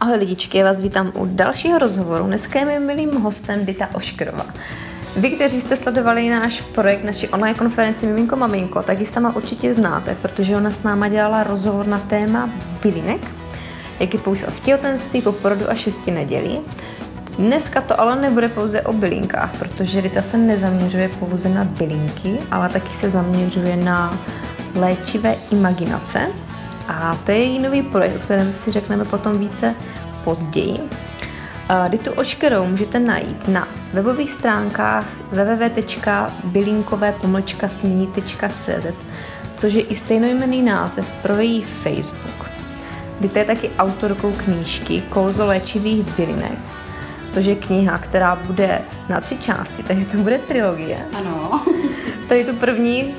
Ahoj lidičky, já vás vítám u dalšího rozhovoru. Dneska je mým milým hostem Dita Oškrova. Vy, kteří jste sledovali náš projekt, naši online konferenci Miminko Maminko, tak ji sama určitě znáte, protože ona s náma dělala rozhovor na téma bylinek, jak je používat v těhotenství, po porodu a šesti nedělí. Dneska to ale nebude pouze o bylinkách, protože Rita se nezaměřuje pouze na bylinky, ale taky se zaměřuje na léčivé imaginace, a to je její nový projekt, o kterém si řekneme potom více později. Ditu Oškerou můžete najít na webových stránkách www.bylinkové což je i stejnojmený název pro její Facebook. Dita je taky autorkou knížky Kouzlo léčivých bylinek, což je kniha, která bude na tři části, takže to bude trilogie. Ano. Tady tu první,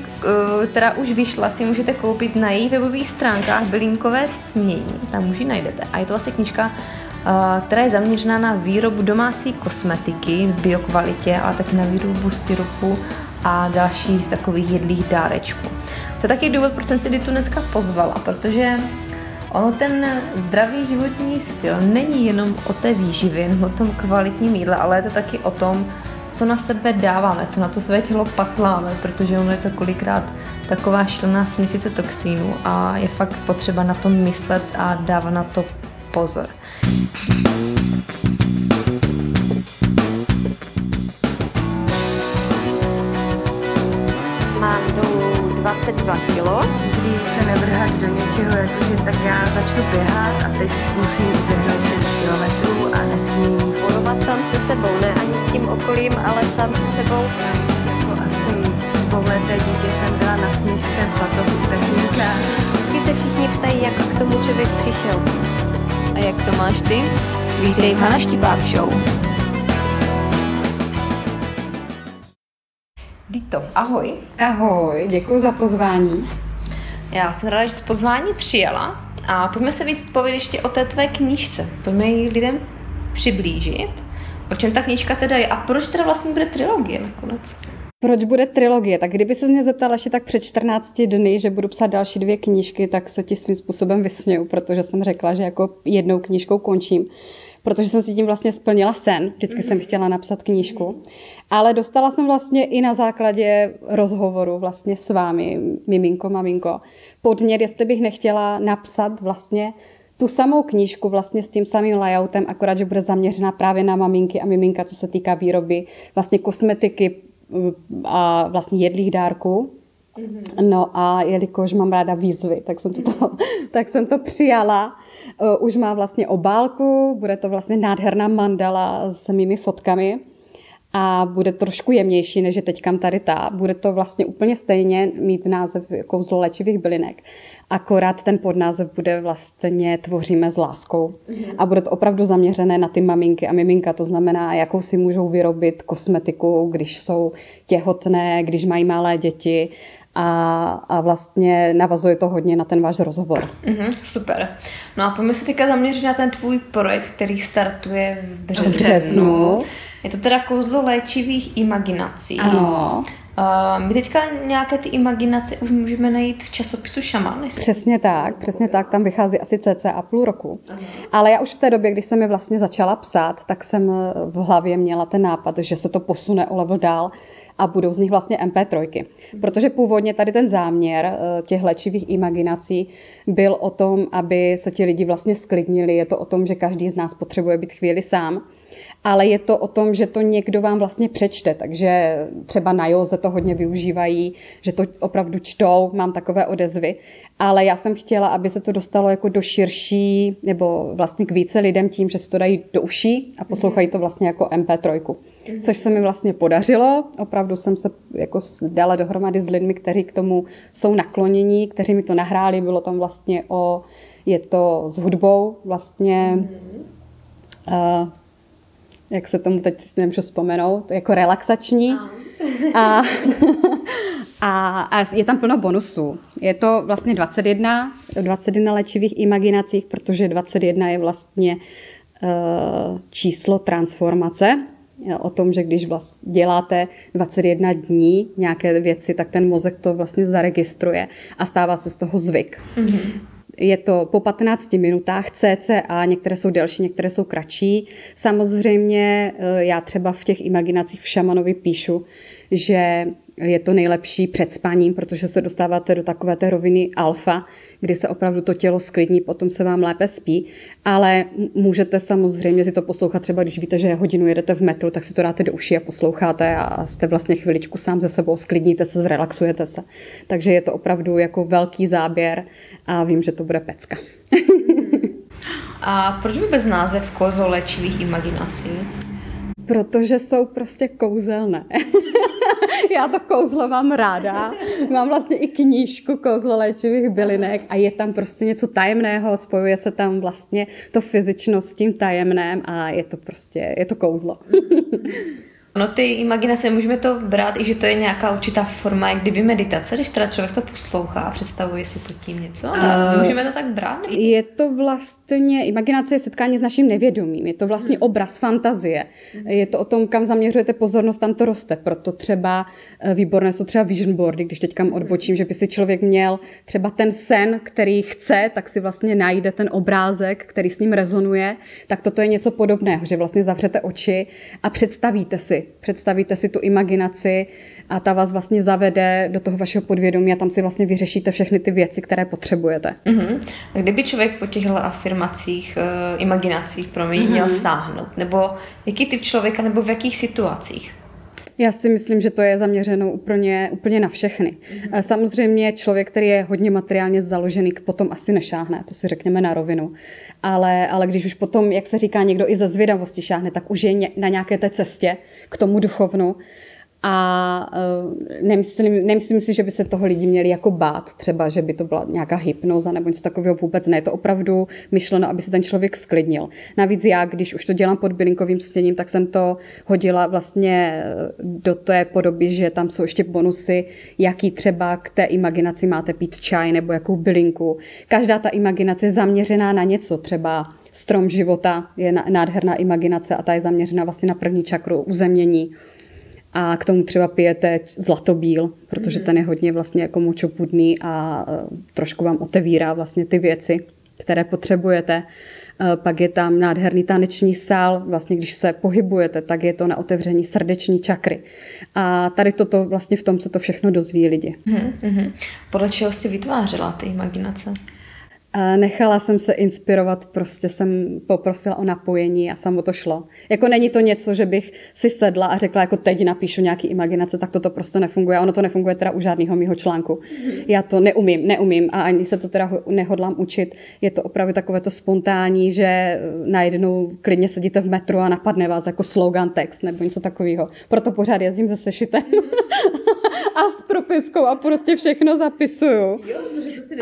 která už vyšla, si můžete koupit na jejich webových stránkách Bylinkové smění. Tam už ji najdete. A je to vlastně knižka, eh, která je zaměřená na výrobu domácí kosmetiky v biokvalitě, ale taky na výrobu syrupu a dalších takových jedlých dárečků. To je taky důvod, proč jsem si tu dneska pozvala, protože ono ten zdravý životní styl není jenom o té výživě, o tom kvalitním jídle, ale je to taky o tom, co na sebe dáváme, co na to své tělo patláme, protože ono je to kolikrát taková šilná směsice toxínů a je fakt potřeba na to myslet a dávat na to pozor. Mám do 22 kg. Kdy se nevrhat do něčeho, jakože tak já začnu běhat a teď musím uběhnout 6 km a nesmím Bojovat sám se sebou, ne ani s tím okolím, ale sám se sebou. Jako asi dvouleté dítě jsem byla na směšce batohu tatínka. Vždycky se všichni ptají, jak k tomu člověk přišel. A jak to máš ty? Vítej v Hana Štipák Show. Dito, ahoj. Ahoj, děkuji za pozvání. Já jsem ráda, že pozvání přijala. A pojďme se víc povědět ještě o té tvé knížce. Pojďme ji lidem přiblížit. O čem ta knížka teda je a proč teda vlastně bude trilogie nakonec? Proč bude trilogie? Tak kdyby se mě zeptala ještě tak před 14 dny, že budu psát další dvě knížky, tak se ti svým způsobem vysměju, protože jsem řekla, že jako jednou knížkou končím protože jsem si tím vlastně splnila sen. Vždycky mm-hmm. jsem chtěla napsat knížku. Ale dostala jsem vlastně i na základě rozhovoru vlastně s vámi, miminko, maminko, podnět, jestli bych nechtěla napsat vlastně tu samou knížku vlastně s tím samým layoutem, akorát, že bude zaměřena právě na maminky a miminka, co se týká výroby vlastně kosmetiky mm, a vlastně jedlých dárků. Mm-hmm. No a jelikož mám ráda výzvy, tak jsem to, mm-hmm. tak jsem to přijala. Uh, už má vlastně obálku, bude to vlastně nádherná mandala s mými fotkami a bude trošku jemnější, než je teďkam tady ta. Bude to vlastně úplně stejně mít název jako zlolečivých bylinek. Akorát ten podnázev bude vlastně Tvoříme s láskou. Mm-hmm. A bude to opravdu zaměřené na ty maminky a miminka. To znamená, jakou si můžou vyrobit kosmetiku, když jsou těhotné, když mají malé děti a, a vlastně navazuje to hodně na ten váš rozhovor. Mm-hmm, super. No a pojďme se teďka zaměřit na ten tvůj projekt, který startuje v březnu. V březnu. Je to teda kouzlo léčivých imaginací. Ano. Uh, my teďka nějaké ty imaginace už můžeme najít v časopisu Šaman. Jestli... Přesně tak, přesně tak, tam vychází asi cca půl roku. Aha. Ale já už v té době, když jsem mi vlastně začala psát, tak jsem v hlavě měla ten nápad, že se to posune o level dál a budou z nich vlastně MP3. Protože původně tady ten záměr eh, těch léčivých imaginací byl o tom, aby se ti lidi vlastně sklidnili. Je to o tom, že každý z nás potřebuje být chvíli sám ale je to o tom, že to někdo vám vlastně přečte, takže třeba na Joze to hodně využívají, že to opravdu čtou, mám takové odezvy, ale já jsem chtěla, aby se to dostalo jako do širší, nebo vlastně k více lidem tím, že si to dají do uší a poslouchají to vlastně jako MP3. Což se mi vlastně podařilo, opravdu jsem se jako dala dohromady s lidmi, kteří k tomu jsou naklonění, kteří mi to nahráli, bylo tam vlastně o, je to s hudbou vlastně, uh, jak se tomu teď si nemůžu vzpomenout, jako relaxační. A, a, a je tam plno bonusů. Je to vlastně 21, 21 léčivých imaginacích, protože 21 je vlastně uh, číslo transformace, o tom, že když vlastně děláte 21 dní nějaké věci, tak ten mozek to vlastně zaregistruje a stává se z toho zvyk. Mm-hmm. Je to po 15 minutách cca, některé jsou delší, některé jsou kratší. Samozřejmě eh, já třeba v těch imaginacích v šamanovi píšu, že je to nejlepší před spaním, protože se dostáváte do takové té roviny alfa, kdy se opravdu to tělo sklidní, potom se vám lépe spí, ale můžete samozřejmě si to poslouchat třeba, když víte, že hodinu jedete v metru, tak si to dáte do uší a posloucháte a jste vlastně chviličku sám ze sebou, sklidníte se, zrelaxujete se. Takže je to opravdu jako velký záběr a vím, že to bude pecka. a proč vůbec název kozo léčivých imaginací? Protože jsou prostě kouzelné. Já to kouzlo mám ráda. Mám vlastně i knížku Kouzlo léčivých bylinek a je tam prostě něco tajemného, spojuje se tam vlastně to fyzičnost s tím tajemném a je to prostě, je to kouzlo. No ty imaginace, můžeme to brát i, že to je nějaká určitá forma, jak kdyby meditace, když teda člověk to poslouchá a představuje si pod tím něco. Uh, můžeme to tak brát? Je to vlastně, imaginace je setkání s naším nevědomím, je to vlastně hmm. obraz, fantazie. Hmm. Je to o tom, kam zaměřujete pozornost, tam to roste. Proto třeba eh, výborné jsou třeba vision boardy, když teď kam odbočím, že by si člověk měl třeba ten sen, který chce, tak si vlastně najde ten obrázek, který s ním rezonuje, tak toto je něco podobného, že vlastně zavřete oči a představíte si, představíte si tu imaginaci a ta vás vlastně zavede do toho vašeho podvědomí a tam si vlastně vyřešíte všechny ty věci, které potřebujete. Uh-huh. A kdyby člověk po těchto afirmacích, uh, imaginacích, pro mě uh-huh. měl sáhnout? Nebo jaký typ člověka, nebo v jakých situacích? Já si myslím, že to je zaměřeno úplně, úplně na všechny. Mm-hmm. Samozřejmě člověk, který je hodně materiálně založený, potom asi nešáhne, to si řekněme na rovinu. Ale, ale když už potom, jak se říká, někdo i ze zvědavosti šáhne, tak už je na nějaké té cestě k tomu duchovnu a uh, nemyslím, nemyslím si, že by se toho lidi měli jako bát, třeba, že by to byla nějaká hypnoza nebo něco takového vůbec ne. Je to opravdu myšleno, aby se ten člověk sklidnil. Navíc já, když už to dělám pod bylinkovým stěním, tak jsem to hodila vlastně do té podoby, že tam jsou ještě bonusy, jaký třeba k té imaginaci máte pít čaj nebo jakou bylinku. Každá ta imaginace je zaměřená na něco, třeba strom života je nádherná imaginace a ta je zaměřena vlastně na první čakru uzemnění a k tomu třeba pijete zlatobíl, protože mhm. ten je hodně vlastně jako močopudný a e, trošku vám otevírá vlastně ty věci, které potřebujete. E, pak je tam nádherný taneční sál, vlastně když se pohybujete, tak je to na otevření srdeční čakry. A tady toto vlastně v tom, co to všechno dozví lidi. Mm-hmm. Podle čeho si vytvářela ty imaginace? Nechala jsem se inspirovat, prostě jsem poprosila o napojení a samo to šlo. Jako není to něco, že bych si sedla a řekla, jako teď napíšu nějaký imaginace, tak toto prostě nefunguje. Ono to nefunguje teda u žádného mýho článku. Já to neumím, neumím a ani se to teda nehodlám učit. Je to opravdu takové to spontánní, že najednou klidně sedíte v metru a napadne vás jako slogan text nebo něco takového. Proto pořád jezdím ze sešitem a s propiskou a prostě všechno zapisuju. Jo,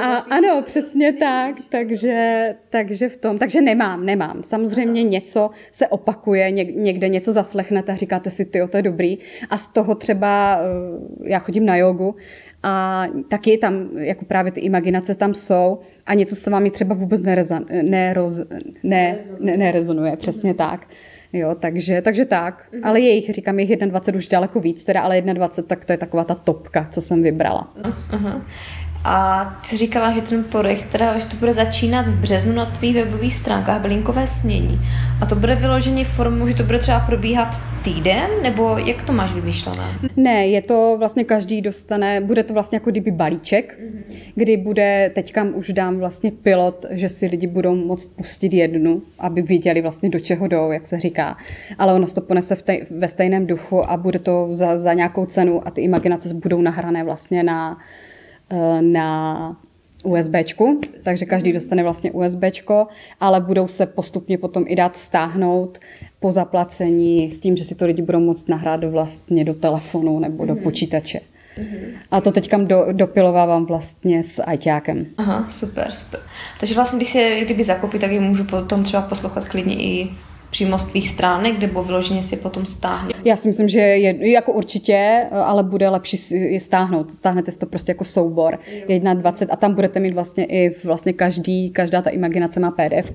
a ano, přesně tak, takže, takže v tom, takže nemám, nemám. Samozřejmě něco se opakuje, někde něco zaslechnete a říkáte si, ty, to je dobrý. A z toho třeba, eh, já chodím na jogu, a taky tam, jako právě ty imaginace tam jsou a něco se vám třeba vůbec nerezon, neroz, ne, ne, nerezonuje, přesně tak. Jo, takže, takže tak. Mm-hmm. Ale je jich, říkám, jich 21 už daleko víc, teda, ale 21, tak to je taková ta topka, co jsem vybrala. Uh-huh. A ty říkala, že ten projekt, teda, že to bude začínat v březnu na tvých webových stránkách Blinkové snění. A to bude vyloženě formou, že to bude třeba probíhat týden, nebo jak to máš vymyšlené? Ne, je to vlastně každý dostane, bude to vlastně jako kdyby balíček, mm-hmm. kdy bude, teďka už dám vlastně pilot, že si lidi budou moct pustit jednu, aby viděli vlastně do čeho jdou, jak se říká. Ale ono se to ponese v tej, ve stejném duchu a bude to za, za nějakou cenu a ty imaginace budou nahrané vlastně na na USBčku, takže každý dostane vlastně USBčko, ale budou se postupně potom i dát stáhnout po zaplacení s tím, že si to lidi budou moct nahrát vlastně do telefonu nebo do mhm. počítače. Mm-hmm. A to teďka do, dopilovávám vlastně s ajťákem. Aha, super, super. Takže vlastně, když se kdyby zakopí, tak ji můžu potom třeba poslouchat klidně i přímo z tvých stránek, nebo vyloženě si potom stáhne? Já si myslím, že je jako určitě, ale bude lepší je stáhnout. Stáhnete si to prostě jako soubor 1.20 a tam budete mít vlastně i vlastně každý, každá ta imaginace má PDF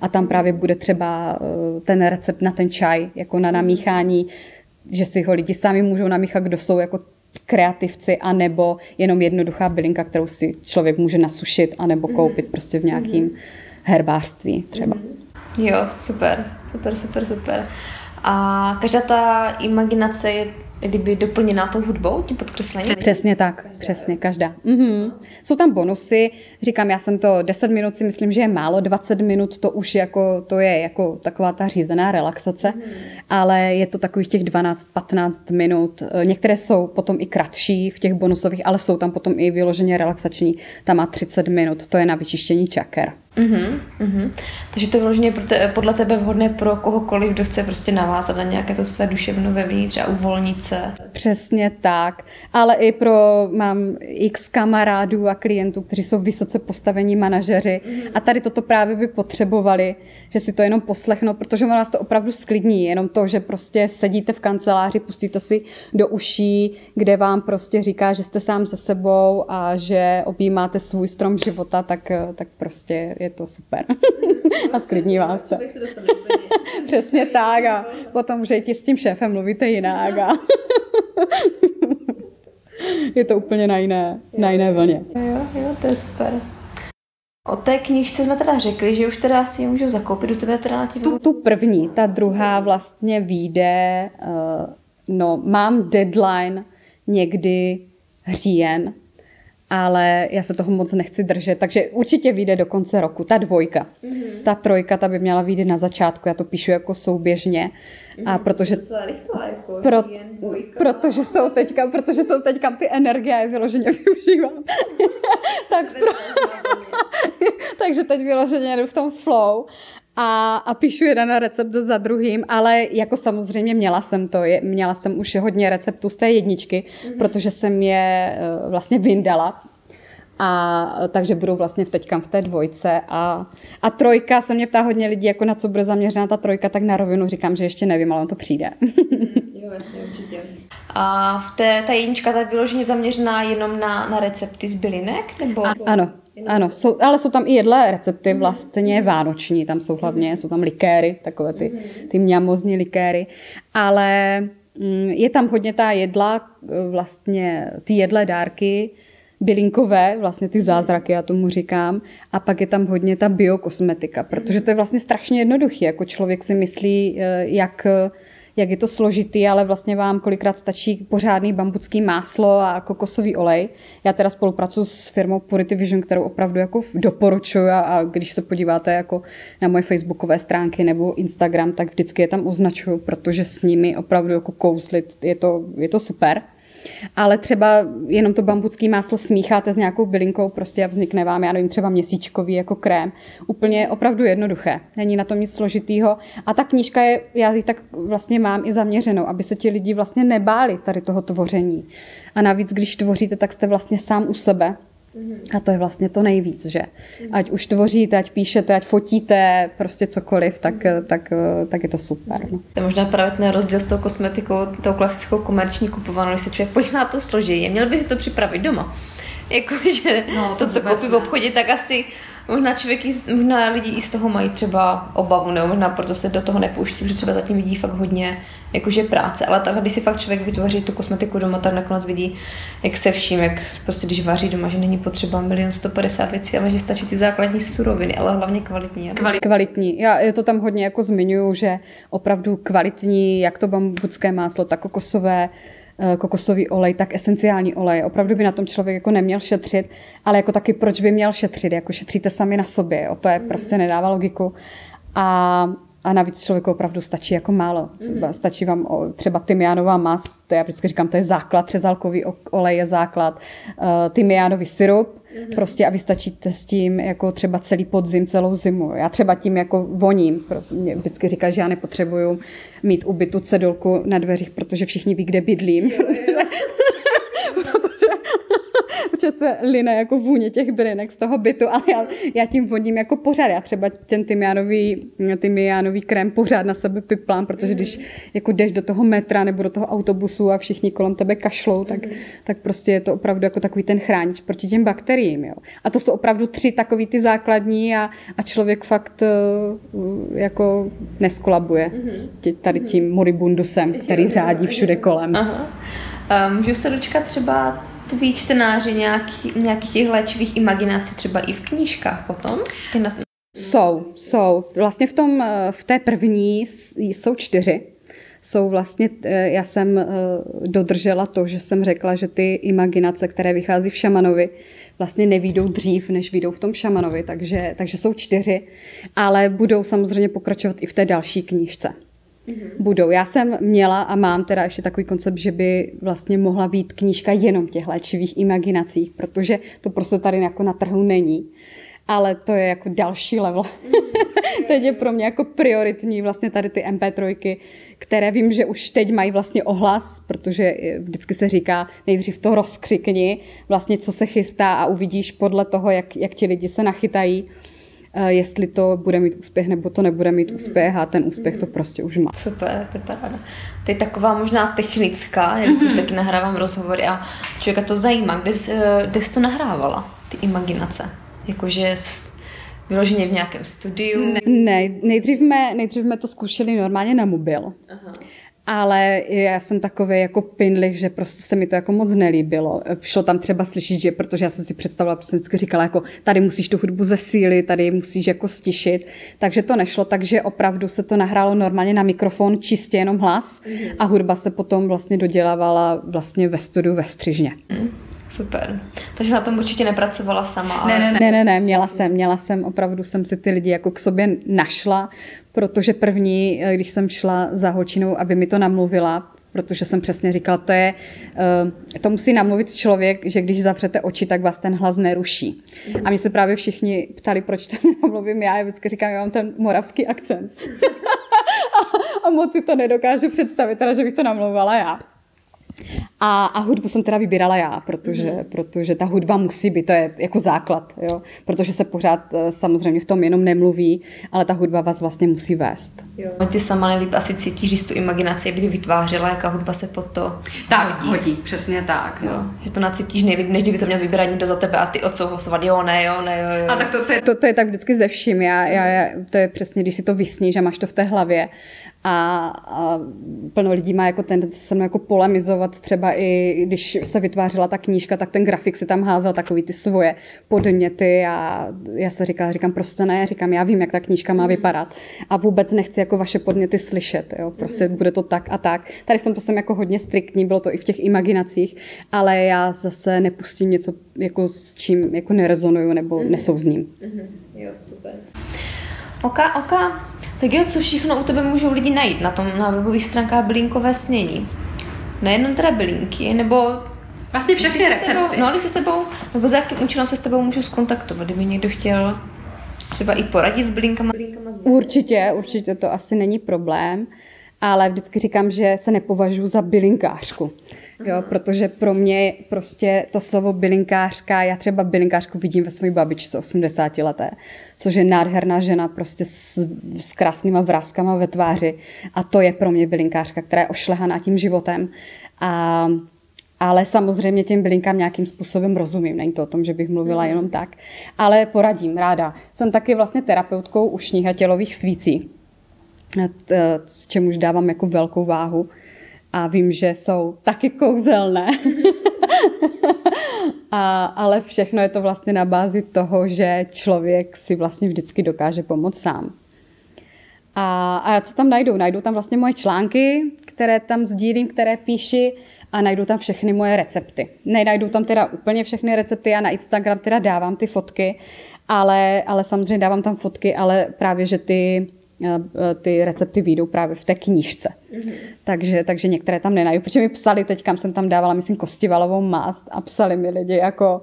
a tam právě bude třeba eh, ten recept na ten čaj, jako na namíchání, že si ho lidi sami můžou namíchat, kdo jsou jako kreativci, anebo jenom jednoduchá bylinka, kterou si člověk může nasušit, anebo koupit prostě v nějakým herbářství třeba. Jo, super, super, super, super. A každá ta imaginace je kdyby doplněná tou hudbou, tím podkreslením? Přesně tak, přesně, každá. Mhm. Jsou tam bonusy, říkám, já jsem to 10 minut si myslím, že je málo, 20 minut to už jako, to je jako taková ta řízená relaxace, mhm. ale je to takových těch 12-15 minut. Některé jsou potom i kratší v těch bonusových, ale jsou tam potom i vyloženě relaxační. Tam má 30 minut, to je na vyčištění čaker. Uh-huh, uh-huh. Takže to je vyloženě podle tebe vhodné pro kohokoliv, kdo chce prostě navázat na nějaké to své duševno vevnitř a uvolnit se. better Přesně tak. Ale i pro, mám x kamarádů a klientů, kteří jsou vysoce postavení manažeři uh-huh. a tady toto právě by potřebovali, že si to jenom poslechnou, protože vás to opravdu sklidní. Jenom to, že prostě sedíte v kanceláři, pustíte si do uší, kde vám prostě říká, že jste sám se sebou a že objímáte svůj strom života, tak, tak prostě je to super. a sklidní vás to. Přesně tak a potom už i s tím šéfem mluvíte jinak a je to úplně na jiné, na jiné vlně. Jo, jo, to je super. O té knižce jsme teda řekli, že už teda si ji můžu zakoupit, do tebe teda na tu, tu první, ta druhá vlastně vyjde, uh, no mám deadline někdy říjen, ale já se toho moc nechci držet, takže určitě vyjde do konce roku, ta dvojka. Mm-hmm. Ta trojka, ta by měla vyjít na začátku, já to píšu jako souběžně. Mm-hmm. A protože, rychlá, jako pro, protože jsou teďka, protože jsou teďka ty energie, já je vyloženě využívám. tak pro, takže teď vyloženě jdu v tom flow a, a píšu jeden recept za druhým, ale jako samozřejmě měla jsem to, je, měla jsem už hodně receptů z té jedničky, mm-hmm. protože jsem je uh, vlastně vyndala. A takže budou vlastně teďka v té dvojce a, a trojka, se mě ptá hodně lidí, jako na co bude zaměřená ta trojka, tak na rovinu říkám, že ještě nevím, ale on to přijde. jo, jasně, určitě. A v té, ta jednička ta je vyloženě zaměřená jenom na, na recepty z bylinek? Nebo... A, ano, ano, jsou, ale jsou tam i jedlé recepty vlastně vánoční, tam jsou hlavně, jsou tam likéry, takové ty, ty mňamozní likéry, ale mm, je tam hodně ta jedla, vlastně ty jedlé dárky, bylinkové, vlastně ty zázraky, já tomu říkám, a pak je tam hodně ta biokosmetika, protože to je vlastně strašně jednoduché, jako člověk si myslí, eh, jak jak je to složitý, ale vlastně vám kolikrát stačí pořádný bambucký máslo a kokosový olej. Já teda spolupracuji s firmou Purity Vision, kterou opravdu jako doporučuji a, a když se podíváte jako na moje facebookové stránky nebo Instagram, tak vždycky je tam označuju, protože s nimi opravdu jako kouzlit je to, je to super ale třeba jenom to bambucký máslo smícháte s nějakou bylinkou prostě a vznikne vám, já nevím, třeba měsíčkový jako krém. Úplně opravdu jednoduché. Není na tom nic složitýho. A ta knížka je, já ji tak vlastně mám i zaměřenou, aby se ti lidi vlastně nebáli tady toho tvoření. A navíc, když tvoříte, tak jste vlastně sám u sebe a to je vlastně to nejvíc, že ať už tvoříte, ať píšete, ať fotíte, prostě cokoliv, tak, tak, tak je to super. No. To je možná právě ten rozdíl s tou kosmetikou, tou klasickou komerční kupovanou, když se člověk podívá na to složení. Měl by si to připravit doma. Jakože no, to, to, co koupí v obchodě, tak asi Možná člověk, možná lidi i z toho mají třeba obavu, nebo možná proto se do toho nepouští, protože třeba zatím vidí fakt hodně jakože práce, ale takhle, když si fakt člověk vytvoří tu kosmetiku doma, tak nakonec vidí, jak se vším, jak prostě když vaří doma, že není potřeba milion 150 věcí, ale že stačí ty základní suroviny, ale hlavně kvalitní. Kvalitní. kvalitní. Já to tam hodně jako zmiňuju, že opravdu kvalitní, jak to bambucké máslo, tak kokosové, kokosový olej, tak esenciální olej. Opravdu by na tom člověk jako neměl šetřit, ale jako taky proč by měl šetřit, jako šetříte sami na sobě, o to je prostě nedává logiku. A a navíc člověku opravdu stačí jako málo. Třeba, stačí vám třeba tymiánová mast, to já vždycky říkám, to je základ, přezálkový olej je základ, uh, tymiánový syrup, mm-hmm. prostě a vy stačíte s tím jako třeba celý podzim, celou zimu. Já třeba tím jako voním, mě vždycky říká, že já nepotřebuju mít ubytu cedulku na dveřích, protože všichni ví, kde bydlím. Jo, jo. se line jako vůně těch bylinek z toho bytu, ale já, já tím vodím jako pořád. Já třeba ten tymiánový, tymiánový krém pořád na sebe piplám, protože když jako jdeš do toho metra nebo do toho autobusu a všichni kolem tebe kašlou, tak, tak prostě je to opravdu jako takový ten chránič proti těm bakteriím. Jo. A to jsou opravdu tři takový ty základní a, a člověk fakt uh, jako neskolabuje mm-hmm. s tě, tady tím moribundusem, který řádí všude kolem. Aha. Můžu se dočkat třeba tví čtenáři nějaký, nějakých těch léčivých imaginací třeba i v knížkách potom? Jsou, jsou. Vlastně v, tom, v té první jsou čtyři. Jsou vlastně, eh, já jsem eh, dodržela to, že jsem řekla, že ty imaginace, které vychází v šamanovi, vlastně nevídou dřív, než vyjdou v tom šamanovi, takže, takže jsou čtyři, ale budou samozřejmě pokračovat i v té další knížce. Mm-hmm. Budou. Já jsem měla a mám teda ještě takový koncept, že by vlastně mohla být knížka jenom těch léčivých imaginacích, protože to prostě tady jako na trhu není. Ale to je jako další level. Mm-hmm. teď je pro mě jako prioritní vlastně tady ty MP3, které vím, že už teď mají vlastně ohlas, protože vždycky se říká, nejdřív to rozkřikni, vlastně co se chystá a uvidíš podle toho, jak, jak ti lidi se nachytají, jestli to bude mít úspěch nebo to nebude mít úspěch a ten úspěch to prostě už má. Super, to je paráda. To je taková možná technická, jak mm-hmm. už taky nahrávám rozhovory a člověka to zajímá, kde jsi, eh, kde jsi to nahrávala, ty imaginace? Jakože vyloženě v nějakém studiu? Ne, ne nejdřív, jsme, nejdřív jsme to zkoušeli normálně na mobil. Aha. Ale já jsem takový jako pinlich, že prostě se mi to jako moc nelíbilo. Šlo tam třeba slyšet, že protože já jsem si představila, protože jsem vždycky říkala, jako tady musíš tu hudbu zesílit, tady musíš jako stišit. Takže to nešlo, takže opravdu se to nahrálo normálně na mikrofon, čistě jenom hlas mm-hmm. a hudba se potom vlastně dodělávala vlastně ve studiu ve střižně. Mm. Super. Takže na tom určitě nepracovala sama. Ale... Ne, ne, ne, ne, ne, ne, měla jsem, měla jsem, opravdu jsem si ty lidi jako k sobě našla, protože první, když jsem šla za holčinou, aby mi to namluvila, protože jsem přesně říkala, to je, eh, to musí namluvit člověk, že když zavřete oči, tak vás ten hlas neruší. A mi se právě všichni ptali, proč to namluvím já, já vždycky říkám, já mám ten moravský akcent. a, a moc si to nedokážu představit, teda, že bych to namluvala já. A, a hudbu jsem teda vybírala já, protože, mm. protože ta hudba musí být, to je jako základ, jo? protože se pořád eh, samozřejmě v tom jenom nemluví, ale ta hudba vás vlastně musí vést. Jo. Ty sama nejlíp asi cítíš, že tu imaginaci kdyby vytvářela, jaká hudba se pod to tak, hodí. hodí, přesně tak. Jo. Jo. Že to nacítíš nejlíp, než kdyby to měl vybírat někdo za tebe a ty odsouhlasovat, jo, ne, jo, ne, jo, jo. A tak to, to, je, to, to je tak vždycky ze vším, já, já, já, to je přesně, když si to vysníš a máš to v té hlavě, a, a plno lidí má jako tendenci se mnou jako polemizovat, třeba i když se vytvářela ta knížka, tak ten grafik si tam házel takový ty svoje podněty a já se říkala, říkám prostě ne, říkám, já vím, jak ta knížka má vypadat a vůbec nechci jako vaše podněty slyšet, jo, prostě bude to tak a tak. Tady v tomto jsem jako hodně striktní, bylo to i v těch imaginacích, ale já zase nepustím něco, jako s čím jako nerezonuju nebo mm-hmm. nesouzním. Jo, super. Oka, oka, tak jo, co všechno u tebe můžou lidi najít na tom na webových stránkách bylinkové snění? Nejenom teda bylinky, nebo Vlastně všechny recepty. Tebou, no, ale se s tebou, nebo za jakým účelem se s tebou můžu skontaktovat, kdyby někdo chtěl třeba i poradit s bylinkama? Určitě, určitě to asi není problém, ale vždycky říkám, že se nepovažuji za bylinkářku jo, protože pro mě prostě to slovo bylinkářka, já třeba bylinkářku vidím ve své babičce 80 leté, což je nádherná žena prostě s, s krásnýma vrázkama ve tváři a to je pro mě bylinkářka, která je ošlehaná tím životem a ale samozřejmě těm bylinkám nějakým způsobem rozumím. Není to o tom, že bych mluvila jenom tak. Ale poradím, ráda. Jsem taky vlastně terapeutkou ušních a tělových svící, s čemuž dávám jako velkou váhu a vím, že jsou taky kouzelné. a, ale všechno je to vlastně na bázi toho, že člověk si vlastně vždycky dokáže pomoct sám. A, a co tam najdou? Najdou tam vlastně moje články, které tam sdílím, které píši a najdu tam všechny moje recepty. Nenajdu tam teda úplně všechny recepty, já na Instagram teda dávám ty fotky, ale, ale samozřejmě dávám tam fotky, ale právě, že ty ty recepty výjdou právě v té knížce. Mm-hmm. Takže, takže některé tam nenajdu, protože mi psali teď, kam jsem tam dávala, myslím, kostivalovou mást a psali mi lidi jako,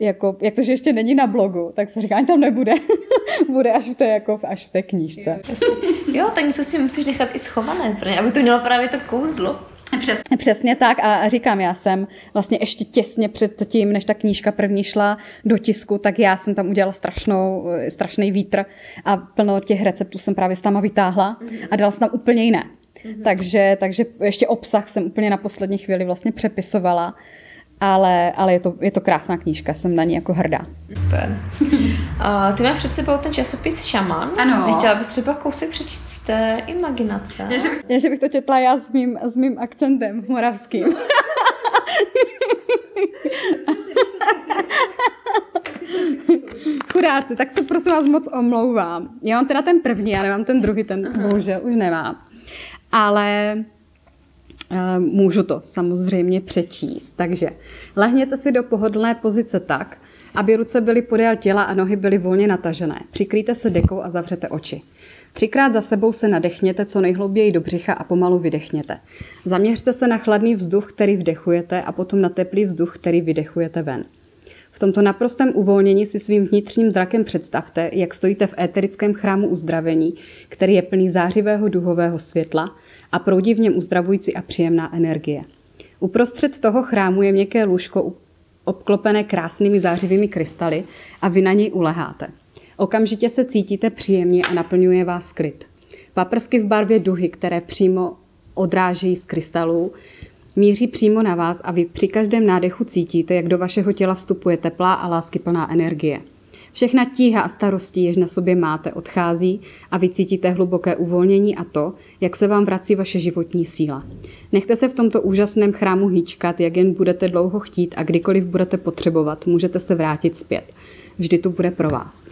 jako jak to, že ještě není na blogu, tak se říká, tam nebude. Bude až v té, jako, až v té knížce. Jo, jo, tak něco si musíš nechat i schované, aby to mělo právě to kouzlo. Přesně. Přesně tak a říkám, já jsem vlastně ještě těsně před tím, než ta knížka první šla do tisku, tak já jsem tam udělala strašnou, strašný vítr a plno těch receptů jsem právě s tam vytáhla a dala jsem tam úplně jiné. Mm-hmm. Takže, takže ještě obsah jsem úplně na poslední chvíli vlastně přepisovala ale, ale je, to, je to krásná knížka, jsem na ní jako hrdá. Super. Uh, ty máš před sebou ten časopis Šaman. Ano. Nechtěla bys třeba kousek přečíst z té imaginace? Je, že bych, je, že bych to četla já s mým, s mým akcentem moravským. Chudáci, tak se prosím vás moc omlouvám. Já mám teda ten první, já nemám ten druhý, ten bohužel už nemám. Ale můžu to samozřejmě přečíst. Takže lehněte si do pohodlné pozice tak, aby ruce byly podél těla a nohy byly volně natažené. Přikryjte se dekou a zavřete oči. Třikrát za sebou se nadechněte co nejhlouběji do břicha a pomalu vydechněte. Zaměřte se na chladný vzduch, který vdechujete a potom na teplý vzduch, který vydechujete ven. V tomto naprostém uvolnění si svým vnitřním zrakem představte, jak stojíte v éterickém chrámu uzdravení, který je plný zářivého duhového světla a proudí v něm uzdravující a příjemná energie. Uprostřed toho chrámu je měkké lůžko obklopené krásnými zářivými krystaly a vy na něj uleháte. Okamžitě se cítíte příjemně a naplňuje vás klid. Paprsky v barvě duhy, které přímo odrážejí z krystalů, míří přímo na vás a vy při každém nádechu cítíte, jak do vašeho těla vstupuje teplá a láskyplná energie. Všechna tíha a starosti, jež na sobě máte, odchází a vy cítíte hluboké uvolnění a to, jak se vám vrací vaše životní síla. Nechte se v tomto úžasném chrámu hýčkat, jak jen budete dlouho chtít a kdykoliv budete potřebovat, můžete se vrátit zpět. Vždy tu bude pro vás.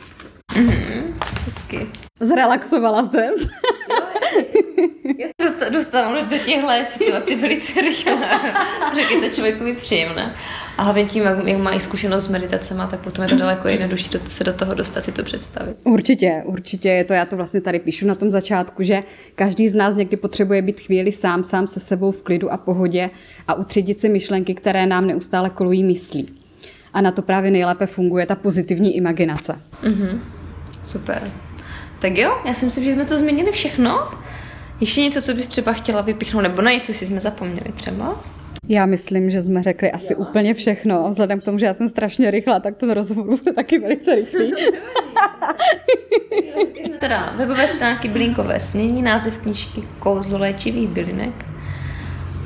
Mm-hmm, hezky. Zrelaxovala ses. Já se dostávám do těchto situací velice rychle. Řekl je to člověku příjemné. A hlavně tím, jak, jak má i zkušenost s meditacemi, tak potom je to daleko jednodušší do, se do toho dostat, si to představit. Určitě, určitě je to, já to vlastně tady píšu na tom začátku, že každý z nás někdy potřebuje být chvíli sám, sám se sebou v klidu a pohodě a utředit si myšlenky, které nám neustále kolují myslí. A na to právě nejlépe funguje ta pozitivní imaginace. Mm-hmm. Super. Tak jo, já si myslím, že jsme to změnili všechno. Ještě něco, co bys třeba chtěla vypichnout, nebo na něco si jsme zapomněli třeba? Já myslím, že jsme řekli asi jo. úplně všechno. Vzhledem k tomu, že já jsem strašně rychlá, tak ten rozhovor bude taky velice rychlý. teda webové stránky Blinkové snění, název knižky Kouzlo léčivých bylinek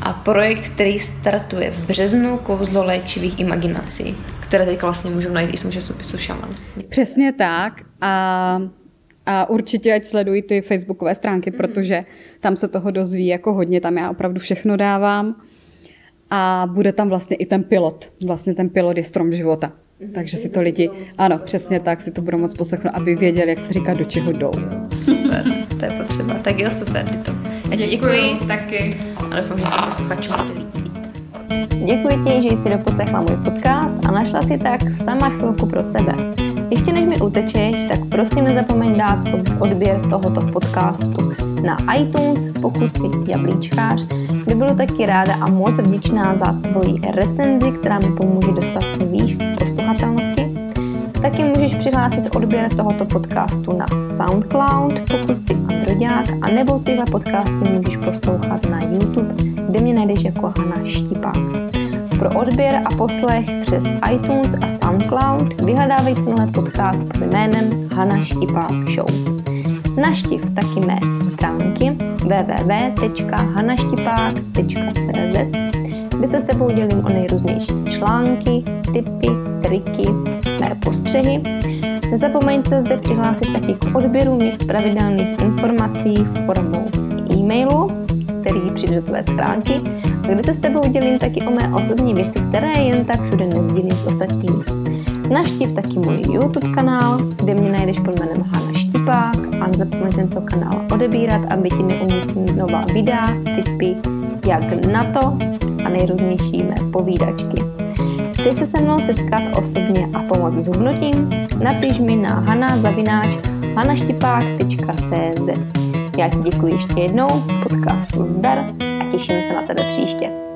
a projekt, který startuje v březnu Kouzlo léčivých imaginací, které teď vlastně můžou najít i v tom časopisu Šaman. Přesně tak. A a určitě ať sledují ty facebookové stránky, mm-hmm. protože tam se toho dozví jako hodně, tam já opravdu všechno dávám. A bude tam vlastně i ten pilot. Vlastně ten pilot je strom života. Mm-hmm. Takže si to lidi, ano, přesně tak, si to budou moc poslechnout, aby věděli, jak se říká, do čeho jdou. Super, to je potřeba. Tak jo, super, to. Já ti děkuji. děkuji. Taky. A doufám, že se posluchačům líbí. Děkuji ti, že jsi doposlechla můj podcast a našla si tak sama chvilku pro sebe. Ještě než mi utečeš, tak prosím nezapomeň dát odběr tohoto podcastu na iTunes, pokud jsi jablíčkář, by bylo taky ráda a moc vděčná za tvoji recenzi, která mi pomůže dostat se výš v posluchatelnosti. Taky můžeš přihlásit odběr tohoto podcastu na SoundCloud, pokud jsi androďák, a nebo tyhle podcasty můžeš poslouchat na YouTube, kde mě najdeš jako Hana Štipák. Pro odběr a poslech přes iTunes a SoundCloud vyhledávej tenhle podcast pod jménem Hana Štipák Show. Naštiv taky mé stránky www.hanaštipák.cz kde se s tebou dělím o nejrůznější články, tipy, triky, mé postřehy. Nezapomeň se zde přihlásit taky k odběru mých pravidelných informací formou e-mailu, který přijde do tvé schránky kde se s tebou dělím taky o mé osobní věci, které jen tak všude nezdílím s ostatními. Naštiv taky můj YouTube kanál, kde mě najdeš pod jménem Hana Štipák a nezapomeň tento kanál odebírat, aby ti neumítl nová videa, tipy, jak na to a nejrůznější mé povídačky. Chceš se se mnou setkat osobně a pomoct s hodnotím? Napiš mi na hana.zavináč hanaštipák.cz Já ti děkuji ještě jednou, podcastu zdar těším se na tebe příště.